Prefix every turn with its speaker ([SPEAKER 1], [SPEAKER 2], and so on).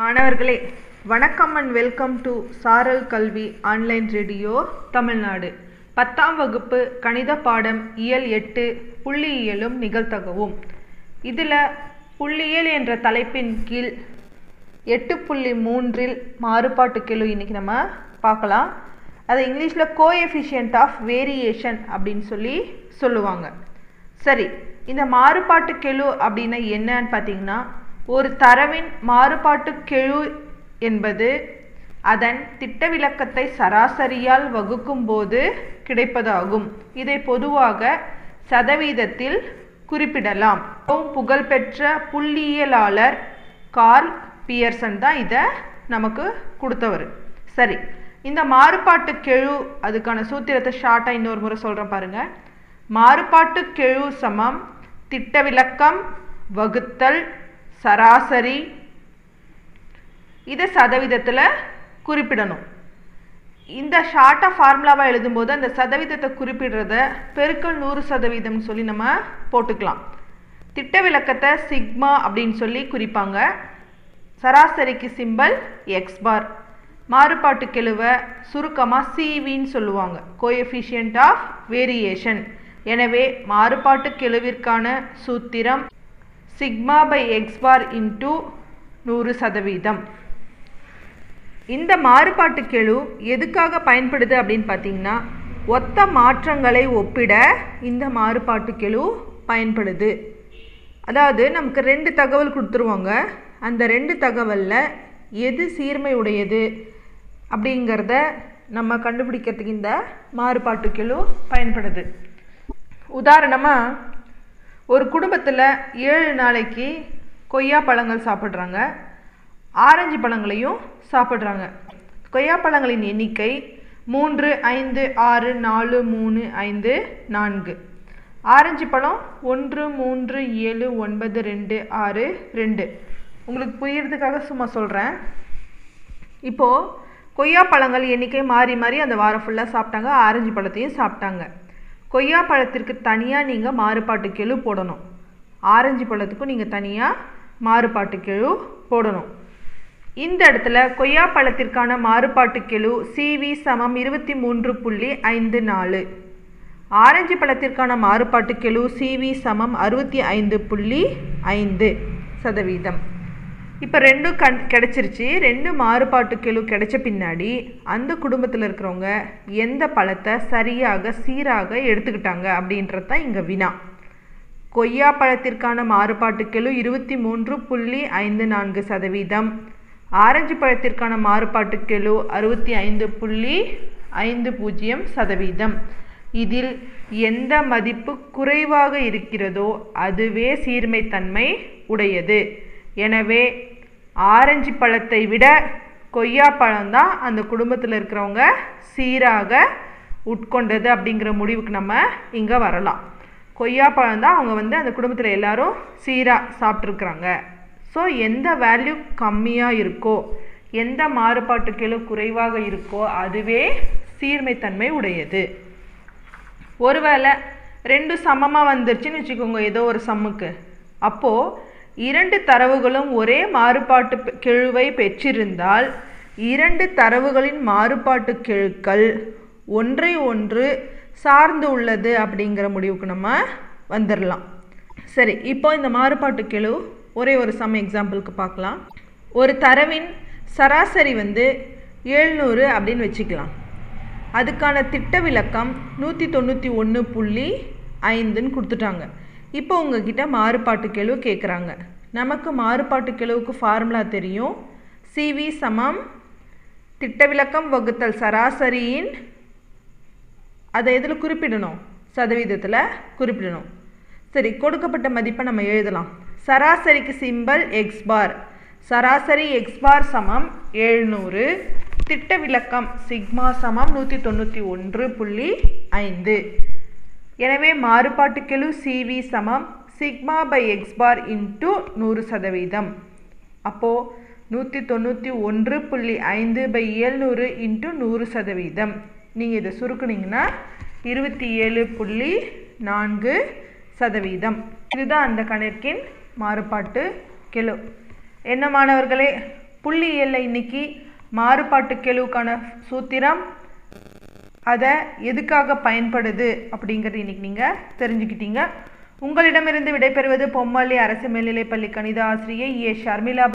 [SPEAKER 1] மாணவர்களே வணக்கம் and welcome to சாரல் கல்வி ஆன்லைன் ரேடியோ தமிழ்நாடு. பத்தாம் வகுப்பு கணித பாடம் இயல் எட்டு புள்ளியியலும் நிகழ்த்தகவும். இதில் புள்ளியியல் என்ற தலைப்பின் கீழ் எட்டு புள்ளி மூன்றில் மாறுபாட்டு கெழு இன்றைக்கி நம்ம பார்க்கலாம். அதை இங்கிலீஷில் கோஎஃபிஷியன்ட் ஆஃப் வேரியேஷன் அப்படின்னு சொல்லி சொல்லுவாங்க. சரி இந்த மாறுபாட்டு கெழு அப்படின்னா என்னன்னு பார்த்தீங்கன்னா ஒரு தரவின் மாறுபாட்டுக்கெழு என்பது அதன் திட்ட விளக்கத்தை சராசரியால் வகுக்கும் போது கிடைப்பதாகும். இதை பொதுவாக சதவீதத்தில் குறிப்பிடலாம். மிகவும் புகழ்பெற்ற புள்ளியியலாளர் கார்ல் பியர்சன் தான் இதை நமக்கு கொடுத்தவர். சரி இந்த மாறுபாட்டு கெழு அதுக்கான சூத்திரத்தை ஷார்ட்டாக இன்னொரு முறை சொல்கிறேன் பாருங்கள் மாறுபாட்டு கெழு சமம் திட்ட விளக்கம் வகுத்தல் சராசரி இதை சதவீதத்தில் குறிப்பிடணும். இந்த ஷார்ட்டாக ஃபார்முலாவாக எழுதும்போது அந்த சதவீதத்தை குறிப்பிடுறத பெருக்கல் நூறு சதவீதம்னு சொல்லி நம்ம போட்டுக்கலாம். திட்ட விளக்கத்தை சிக்மா அப்படின்னு சொல்லி குறிப்பாங்க. சராசரிக்கு சிம்பல் எக்ஸ் பார் மாறுபாட்டு கெழுவை சுருக்கமாக சிவின்னு சொல்லுவாங்க. கோஎஃபிஷியன்ட் ஆஃப் வேரியேஷன் எனவே மாறுபாட்டு கெழுவிற்கான சூத்திரம் sigma by x bar into நூறு சதவீதம். இந்த மாறுபாட்டு கெழு எதுக்காக பயன்படுது அப்படின்னு பார்த்தீங்கன்னா ஒத்த மாற்றங்களை ஒப்பிட இந்த மாறுபாட்டு கெழு பயன்படுது. அதாவது நமக்கு ரெண்டு தகவல் கொடுத்துருவாங்க. அந்த ரெண்டு தகவலில் எது சீர்மை உடையது அப்படிங்கிறத நம்ம கண்டுபிடிக்கிறதுக்கு இந்த மாறுபாட்டு கெழு பயன்படுது. உதாரணமாக ஒரு குடும்பத்தில் ஏழு நாளைக்கு கொய்யா பழங்கள் சாப்பிட்றாங்க. ஆரஞ்சு பழங்களையும் சாப்பிட்றாங்க. கொய்யா பழங்களின் எண்ணிக்கை மூன்று ஐந்து ஆறு நாலு மூணு ஐந்து நான்கு. ஆரஞ்சு பழம் ஒன்று மூன்று ஏழு ஒன்பது ரெண்டு ஆறு ரெண்டு. உங்களுக்கு புரியறதுக்காக சும்மா சொல்கிறேன் இப்போது கொய்யா பழங்கள் எண்ணிக்கை மாறி மாறி அந்த வாரம் ஃபுல்லாக சாப்பிட்டாங்க. ஆரஞ்சு பழத்தையும் சாப்பிட்டாங்க. கொய்யா பழத்திற்கு தனியாக நீங்கள் மாறுபாட்டு கெழு போடணும். ஆரஞ்சு பழத்துக்கும் நீங்கள் தனியாக மாறுபாட்டு கெழு போடணும். இந்த இடத்துல கொய்யா பழத்திற்கான மாறுபாட்டு கெழு சிவி சமம் இருபத்தி மூன்று புள்ளி ஐந்து நாலு. ஆரஞ்சு பழத்திற்கான மாறுபாட்டு கெழு சிவி சமம் அறுபத்தி ஐந்து புள்ளி ஐந்து சதவீதம். இப்போ ரெண்டும் கண் கிடச்சிருச்சு. ரெண்டு மாறுபாட்டு கெழு கிடைச்ச பின்னாடி அந்த குடும்பத்தில் இருக்கிறவங்க எந்த பழத்தை சரியாக சீராக எடுத்துக்கிட்டாங்க அப்படின்றது தான் இங்கே வினா. கொய்யா பழத்திற்கான மாறுபாட்டு கெழு இருபத்தி மூன்று புள்ளி ஐந்து நான்கு சதவீதம். ஆரஞ்சு பழத்திற்கான மாறுபாட்டு கெழு அறுபத்தி ஐந்து புள்ளி ஐந்து பூஜ்ஜியம் சதவீதம். இதில் எந்த மதிப்பு குறைவாக இருக்கிறதோ அதுவே சீர்மைத்தன்மை உடையது. எனவே ஆரஞ்சு பழத்தை விட கொய்யா பழம்தான் அந்த குடும்பத்தில் இருக்கிறவங்க சீராக உட்கொண்டது அப்படிங்கிற முடிவுக்கு நம்ம இங்கே வரலாம். கொய்யா பழம் தான் அவங்க வந்து அந்த குடும்பத்தில் எல்லாரும் சீராக சாப்பிட்ருக்குறாங்க ஸோ எந்த வேல்யூ கம்மியாக இருக்கோ எந்த மாறுபாட்டு குறைவாக இருக்கோ அதுவே சீர்மைத்தன்மை உடையது. ஒருவேளை ரெண்டு சமமாக வந்துருச்சுன்னு வச்சுக்கோங்க ஏதோ ஒரு சம்முக்கு. அப்போது இரண்டு தரவுகளும் ஒரே மாறுபாட்டு கெழுவை பெற்றிருந்தால் இரண்டு தரவுகளின் மாறுபாட்டு கெழுக்கள் ஒன்றை ஒன்று சார்ந்து உள்ளது அப்படிங்கிற முடிவுக்கு நம்ம வந்துடலாம் சரி இப்போ இந்த மாறுபாட்டு கெழு ஒரே ஒரு சம் எக்ஸாம்பிளுக்கு பார்க்கலாம். ஒரு தரவின் சராசரி வந்து ஏழ்நூறு அப்படின்னு வச்சுக்கலாம். அதுக்கான திட்ட விளக்கம் நூற்றி தொண்ணூற்றி ஒன்று புள்ளி ஐந்துன்னு கொடுத்துட்டாங்க. இப்போ உங்ககிட்ட மாறுபாட்டு கெழு கேட்குறாங்க நமக்கு மாறுபாட்டு கெழுவுக்கு ஃபார்முலா தெரியும். சிவி சமம். திட்டவிலக்கம் வகுத்தல் சராசரியின் அதை எதில் குறிப்பிடணும்? சதவீதத்தில் குறிப்பிடணும். சரி கொடுக்கப்பட்ட மதிப்பை நம்ம எழுதலாம். சராசரிக்கு சிம்பல் எக்ஸ் பார் சராசரி எக்ஸ் பார் சமம் எழுநூறு. திட்ட விளக்கம் சிக்மா சமம் நூற்றி தொண்ணூற்றி ஒன்று புள்ளி ஐந்து. எனவே மாறுபாட்டு கெழு சிவி சமம் sigma by x bar into நூறு சதவீதம். அப்போது நூற்றி தொண்ணூற்றி ஒன்று புள்ளி ஐந்து பை ஏழ்நூறு இன்ட்டு நூறு சதவீதம். நீங்கள் இதை சுருக்குனீங்கன்னா இருபத்தி ஏழு புள்ளி நான்கு சதவீதம். இதுதான் அந்த கணக்கின் மாறுபாட்டு கெழு. என்ன மாணவர்களே புள்ளியியலில் இன்னைக்கு மாறுபாட்டு கெழுவுக்கான சூத்திரம் அதை எதுக்காக பயன்படுது அப்படிங்கிறது இன்னைக்கு நீங்கள் தெரிஞ்சுக்கிட்டீங்க. உங்களிடமிருந்து விடைபெறுவது பொம்மல்லி அரசு மேல்நிலைப்பள்ளி கணித ஆசிரியை ஏ. ஷர்மிளா